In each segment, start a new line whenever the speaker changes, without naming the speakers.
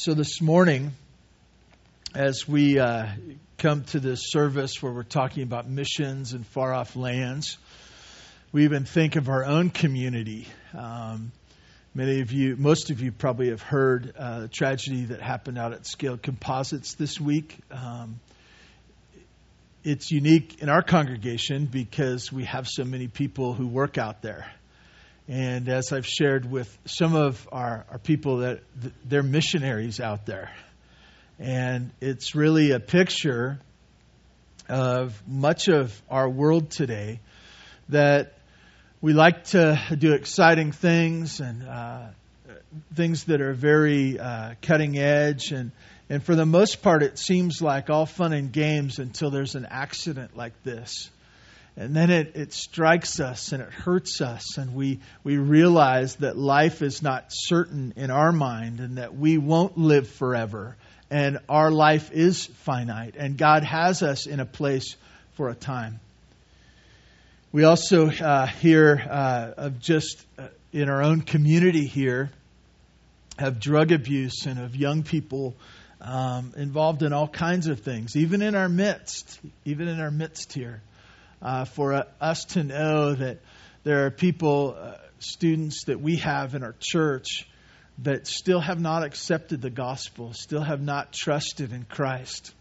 So this morning, as we uh, come to this service where we're talking about missions and far off lands, we even think of our own community. Um, many of you, most of you probably have heard uh, tragedy that happened out at Scaled Composites this week. Um, it's unique in our congregation because we have so many people who work out there. And as I've shared with some of our, our people that they're missionaries out there. And it's really a picture of much of our world today that we like to do exciting things and uh, things that are very uh, cutting edge and and for the most part it seems like all fun and games until there's an accident like this and then it, it strikes us and it hurts us, and we, we realize that life is not certain in our mind and that we won't live forever. And our life is finite, and God has us in a place for a time. We also uh, hear uh, of just uh, in our own community here of drug abuse and of young people um, involved in all kinds of things, even in our midst, even in our midst here uh, for uh, us to know that there are people, uh, students that we have in our church that still have not accepted the gospel, still have not trusted in Christ.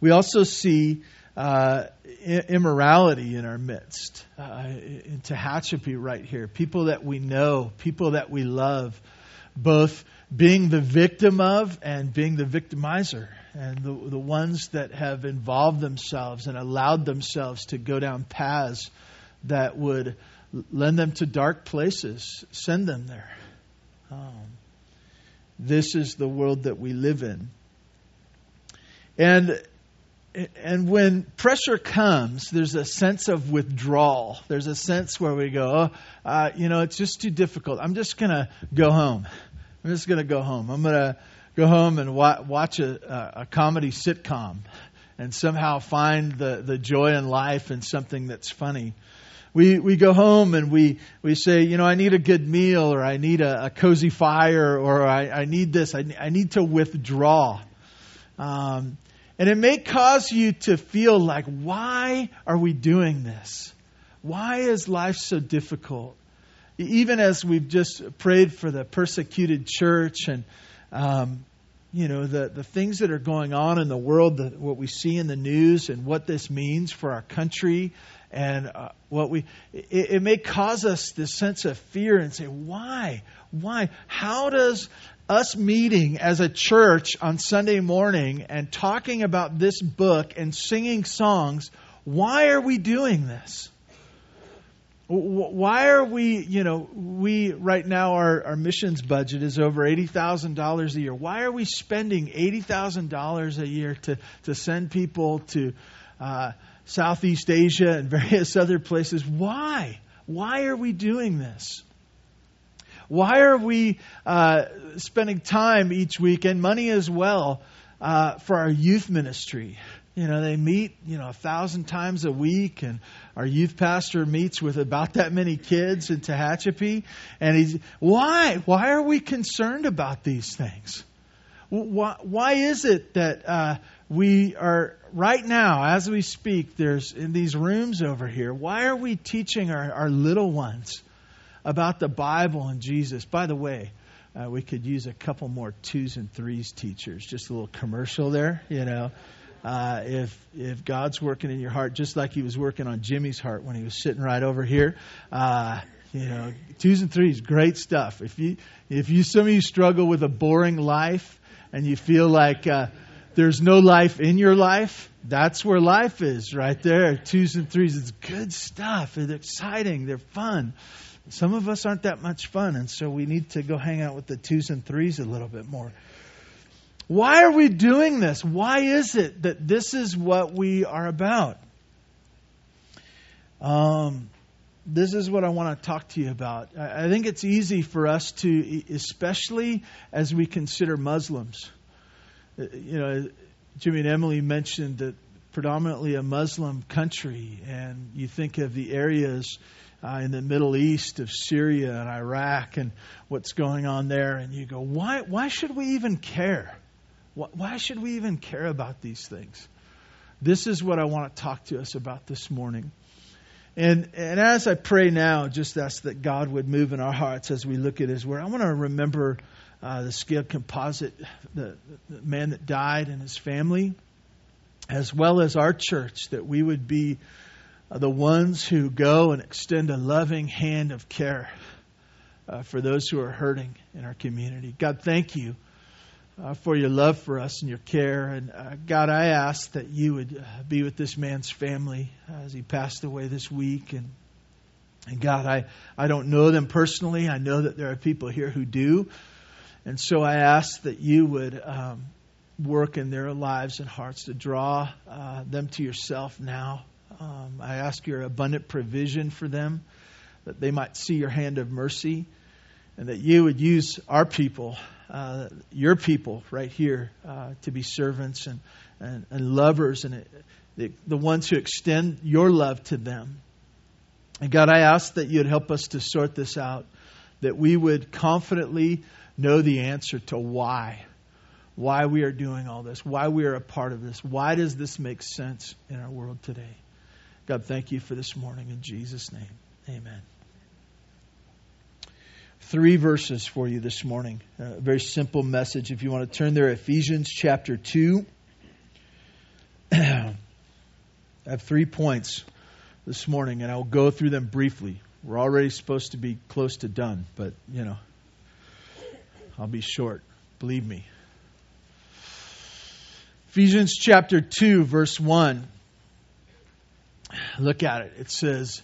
We also see uh, immorality in our midst, uh, in Tehachapi right here. People that we know, people that we love, both being the victim of and being the victimizer and the, the ones that have involved themselves and allowed themselves to go down paths that would lend them to dark places, send them there. Um, this is the world that we live in. And and when pressure comes, there's a sense of withdrawal. There's a sense where we go, oh, uh, you know, it's just too difficult. I'm just going to go home. I'm just going to go home. I'm going to go home and wa- watch a, a comedy sitcom and somehow find the, the joy in life in something that's funny. We, we go home and we, we say, you know, I need a good meal or I need a, a cozy fire or I, I need this. I, I need to withdraw. Um, and it may cause you to feel like, why are we doing this? Why is life so difficult? Even as we've just prayed for the persecuted church and um, you know the the things that are going on in the world, the, what we see in the news, and what this means for our country, and uh, what we it, it may cause us this sense of fear and say, why, why, how does us meeting as a church on Sunday morning and talking about this book and singing songs, why are we doing this? Why are we, you know, we right now our, our missions budget is over $80,000 a year. Why are we spending $80,000 a year to, to send people to uh, Southeast Asia and various other places? Why? Why are we doing this? Why are we uh, spending time each week and money as well uh, for our youth ministry? You know, they meet, you know, a thousand times a week, and our youth pastor meets with about that many kids in Tehachapi. And he's, why? Why are we concerned about these things? Why, why is it that uh, we are, right now, as we speak, there's in these rooms over here, why are we teaching our, our little ones about the Bible and Jesus? By the way, uh, we could use a couple more twos and threes teachers. Just a little commercial there, you know. Uh, if if God's working in your heart, just like He was working on Jimmy's heart when he was sitting right over here, uh, you know, twos and threes, great stuff. If you if you some of you struggle with a boring life and you feel like uh, there's no life in your life, that's where life is, right there. Twos and threes, it's good stuff. It's exciting. They're fun. Some of us aren't that much fun, and so we need to go hang out with the twos and threes a little bit more. Why are we doing this? Why is it that this is what we are about? Um, this is what I want to talk to you about. I think it's easy for us to, especially as we consider Muslims. Uh, you know, Jimmy and Emily mentioned that predominantly a Muslim country, and you think of the areas uh, in the Middle East of Syria and Iraq and what's going on there, and you go, why, why should we even care? Why, should we even care about these things? This is what I want to talk to us about this morning. And, and as I pray now, just ask that God would move in our hearts as we look at His Word. I want to remember uh, the scaled composite, the, the man that died and his family, as well as our church, that we would be uh, the ones who go and extend a loving hand of care uh, for those who are hurting in our community. God, thank you uh, for your love for us and your care. And uh, God, I ask that you would uh, be with this man's family as he passed away this week. And, and God, I, I don't know them personally. I know that there are people here who do. And so I ask that you would um, work in their lives and hearts to draw uh, them to yourself now. Um, I ask your abundant provision for them, that they might see your hand of mercy, and that you would use our people, uh, your people right here, uh, to be servants and, and, and lovers, and the, the ones who extend your love to them. And God, I ask that you'd help us to sort this out, that we would confidently know the answer to why why we are doing all this, why we are a part of this. Why does this make sense in our world today? God, thank you for this morning in Jesus' name. Amen. Three verses for you this morning. A very simple message. If you want to turn there, Ephesians chapter 2. I have three points this morning, and I'll go through them briefly. We're already supposed to be close to done, but, you know, I'll be short. Believe me. Ephesians chapter 2, verse 1. Look at it. It says,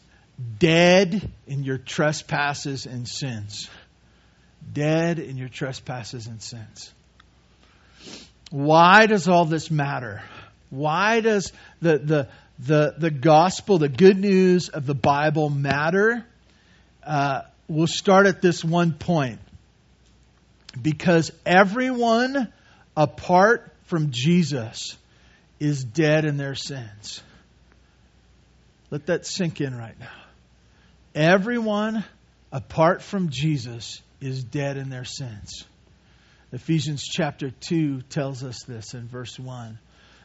Dead in your trespasses and sins. Dead in your trespasses and sins. Why does all this matter? Why does the, the, the, the gospel, the good news of the Bible matter? Uh, we'll start at this one point. Because everyone apart from Jesus is dead in their sins. Let that sink in right now. Everyone apart from Jesus is dead in their sins. Ephesians chapter 2 tells us this in verse 1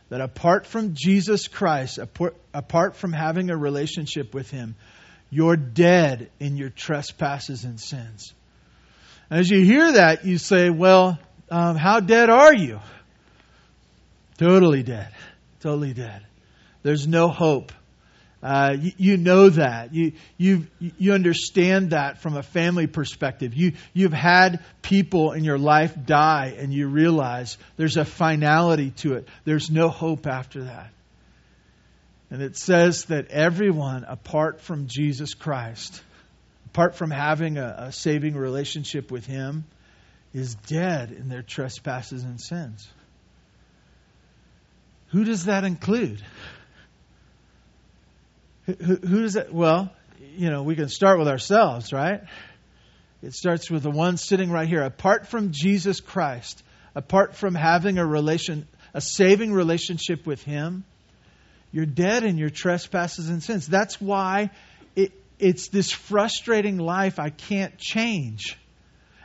that apart from Jesus Christ, apart from having a relationship with Him, you're dead in your trespasses and sins. As you hear that, you say, Well, um, how dead are you? Totally dead. Totally dead. There's no hope. Uh, you, you, know that. You, you, you understand that from a family perspective. You, you've had people in your life die, and you realize there's a finality to it. There's no hope after that. And it says that everyone apart from Jesus Christ apart from having a, a saving relationship with Him, is dead in their trespasses and sins. Who does that include? Who, who, does that? Well, you know, we can start with ourselves, right? It starts with the one sitting right here. Apart from Jesus Christ, apart from having a relation, a saving relationship with Him, you're dead in your trespasses and sins. That's why it, it's this frustrating life I can't change.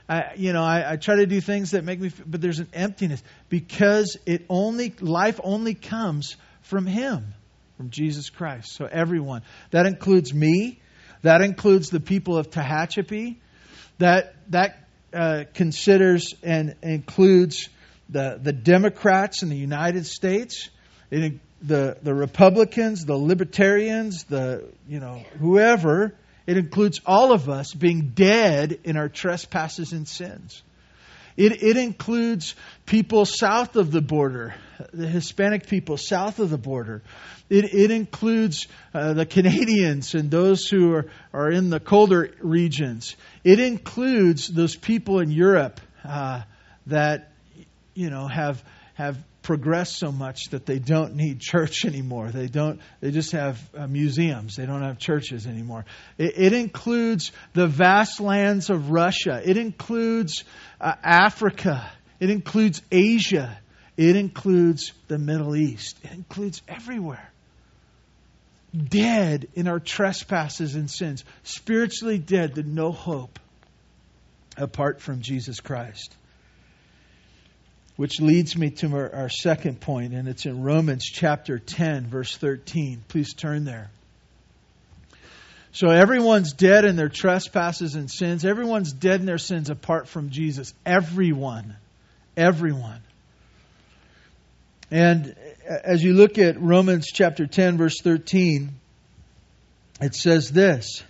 I, you know, I, I, try to do things that make me, but there's an emptiness because it only life only comes from Him, from Jesus Christ. So everyone that includes me, that includes the people of Tehachapi, that that uh, considers and includes the the Democrats in the United States. It the, the Republicans, the Libertarians, the, you know, whoever, it includes all of us being dead in our trespasses and sins. It, it includes people south of the border, the Hispanic people south of the border. It, it includes uh, the Canadians and those who are, are in the colder regions. It includes those people in Europe uh, that, you know, have, have progressed so much that they don't need church anymore. They don't. They just have uh, museums. They don't have churches anymore. It, it, includes the vast lands of Russia. It includes uh, Africa. It includes Asia. It includes the Middle East. It includes everywhere. dead in our trespasses and sins, spiritually dead to no hope apart from Jesus Christ. Which leads me to our, our, second point, and it's in Romans chapter 10, verse 13. Please turn there. So everyone's dead in their trespasses and sins. Everyone's dead in their sins apart from Jesus. Everyone. Everyone. And as you look at Romans chapter 10, verse 13, it says this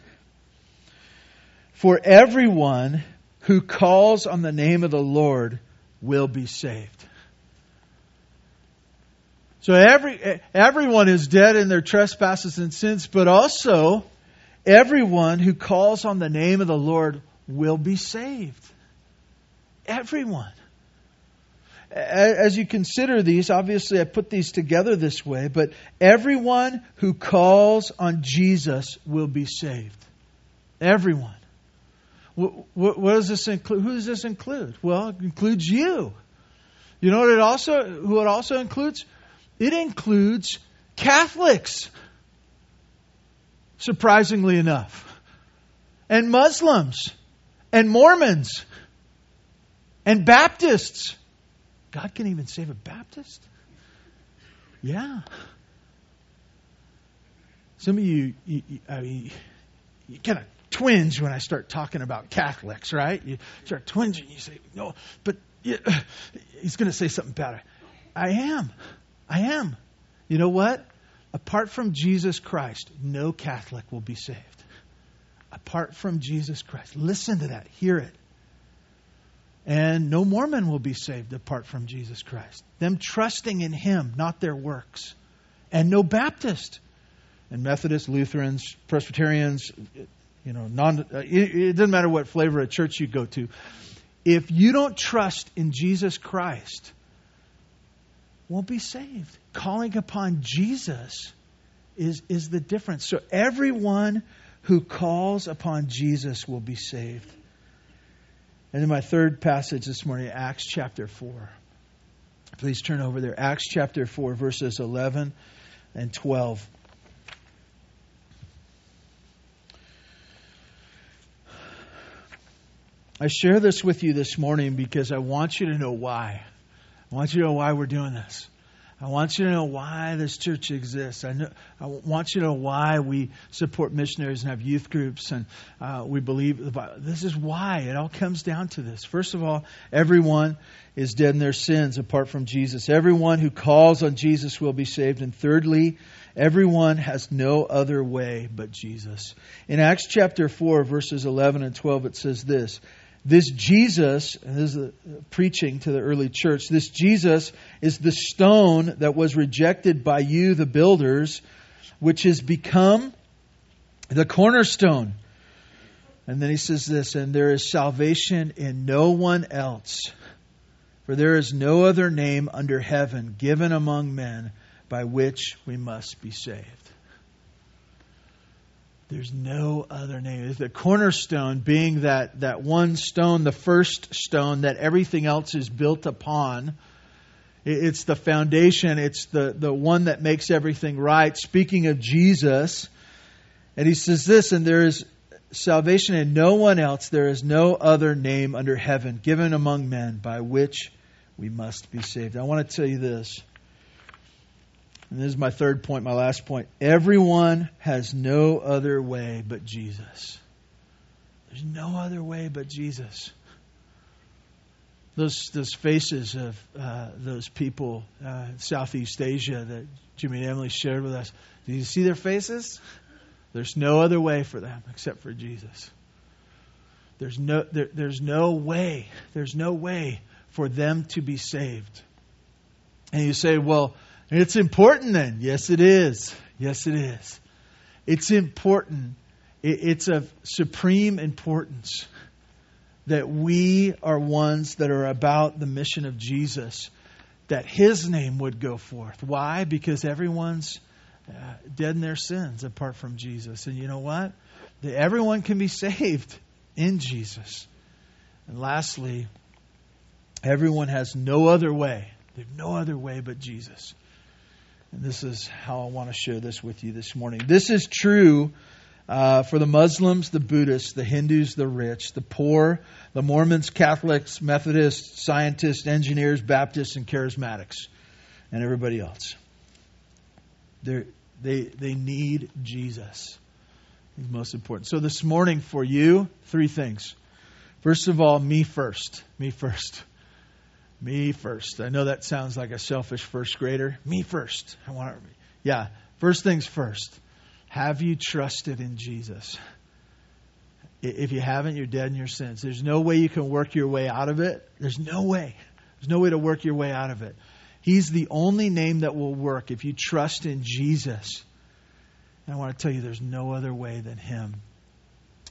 For everyone who calls on the name of the Lord will be saved. So every, everyone is dead in their trespasses and sins, but also everyone who calls on the name of the Lord will be saved. Everyone. As you consider these, obviously I put these together this way, but everyone who calls on Jesus will be saved. Everyone. What, what, does this include? Who does this include? Well, it includes you. You know what it also who it also includes? It includes Catholics. Surprisingly enough. And Muslims and Mormons and Baptists. God can even save a Baptist? Yeah. Some of you, you, you I mean, you kind of twinge when I start talking about Catholics, right? You start twinging. You say, no, but he's going to say something better. I am. I am. You know what? Apart from Jesus Christ, no Catholic will be saved. Apart from Jesus Christ. Listen to that. Hear it. And no Mormon will be saved apart from Jesus Christ. Them trusting in Him, not their works. And no Baptist. And Methodists, Lutherans, Presbyterians, you know, non, uh, it, it doesn't matter what flavor of church you go to. If you don't trust in Jesus Christ, won't be saved. Calling upon Jesus is, is the difference. So everyone who calls upon Jesus will be saved. And then my third passage this morning, Acts chapter 4. Please turn over there. Acts chapter 4, verses 11 and 12. I share this with you this morning because I want you to know why. I want you to know why we're doing this. I want you to know why this church exists. I, know, I want you to know why we support missionaries and have youth groups, and uh, we believe this is why it all comes down to this. First of all, everyone is dead in their sins apart from Jesus. Everyone who calls on Jesus will be saved. And thirdly, everyone has no other way but Jesus. In Acts chapter 4, verses 11 and 12, it says this this Jesus, this is preaching to the early church, this Jesus is the stone that was rejected by you, the builders, which has become the cornerstone. And then he says this, and there is salvation in no one else, for there is no other name under heaven given among men by which we must be saved. There's no other name. The cornerstone being that, that one stone, the first stone that everything else is built upon. It's the foundation, it's the, the one that makes everything right. Speaking of Jesus, and he says this, and there is salvation in no one else, there is no other name under heaven given among men by which we must be saved. I want to tell you this. And this is my third point, my last point. Everyone has no other way but Jesus. There's no other way but Jesus. Those, those faces of uh, those people uh, in Southeast Asia that Jimmy and Emily shared with us, did you see their faces? There's no other way for them except for Jesus. There's no, there, there's no way, there's no way for them to be saved. And you say, well, it's important then. Yes, it is. Yes, it is. It's important. It's of supreme importance that we are ones that are about the mission of Jesus, that his name would go forth. Why? Because everyone's uh, dead in their sins apart from Jesus. And you know what? That everyone can be saved in Jesus. And lastly, everyone has no other way. There's no other way but Jesus. And this is how I want to share this with you this morning. This is true uh, for the Muslims, the Buddhists, the Hindus, the rich, the poor, the Mormons, Catholics, Methodists, scientists, engineers, Baptists, and charismatics, and everybody else. They're, they they need Jesus. He's most important. So this morning for you, three things. First of all, me first. Me first. Me first. I know that sounds like a selfish first grader. Me first. I want to, yeah. First things first. Have you trusted in Jesus? If you haven't, you're dead in your sins. There's no way you can work your way out of it. There's no way. There's no way to work your way out of it. He's the only name that will work if you trust in Jesus. And I want to tell you, there's no other way than Him.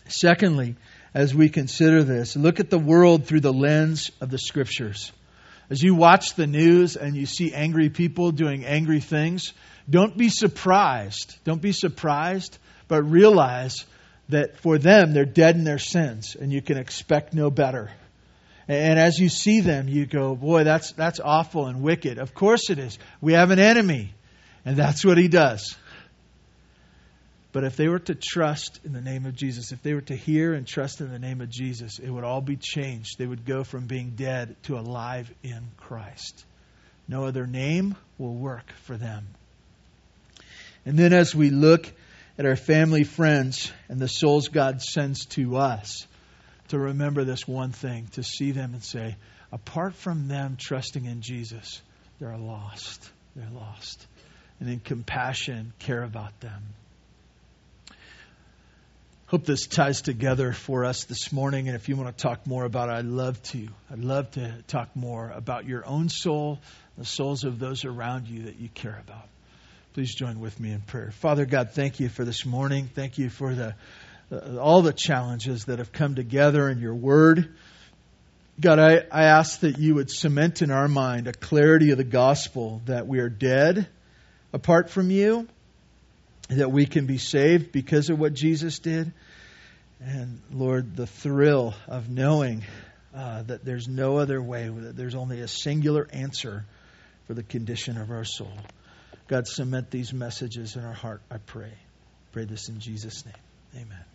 Secondly, as we consider this, look at the world through the lens of the Scriptures. As you watch the news and you see angry people doing angry things, don't be surprised. Don't be surprised, but realize that for them, they're dead in their sins and you can expect no better. And as you see them, you go, boy, that's, that's awful and wicked. Of course it is. We have an enemy, and that's what he does. But if they were to trust in the name of Jesus, if they were to hear and trust in the name of Jesus, it would all be changed. They would go from being dead to alive in Christ. No other name will work for them. And then as we look at our family, friends, and the souls God sends to us, to remember this one thing, to see them and say, apart from them trusting in Jesus, they're lost. They're lost. And in compassion, care about them. Hope this ties together for us this morning. And if you want to talk more about it, I'd love to. I'd love to talk more about your own soul, the souls of those around you that you care about. Please join with me in prayer. Father God, thank you for this morning. Thank you for the uh, all the challenges that have come together in your word. God, I, I ask that you would cement in our mind a clarity of the gospel that we are dead apart from you that we can be saved because of what Jesus did. And Lord, the thrill of knowing uh, that there's no other way, that there's only a singular answer for the condition of our soul. God, cement these messages in our heart, I pray. Pray this in Jesus' name. Amen.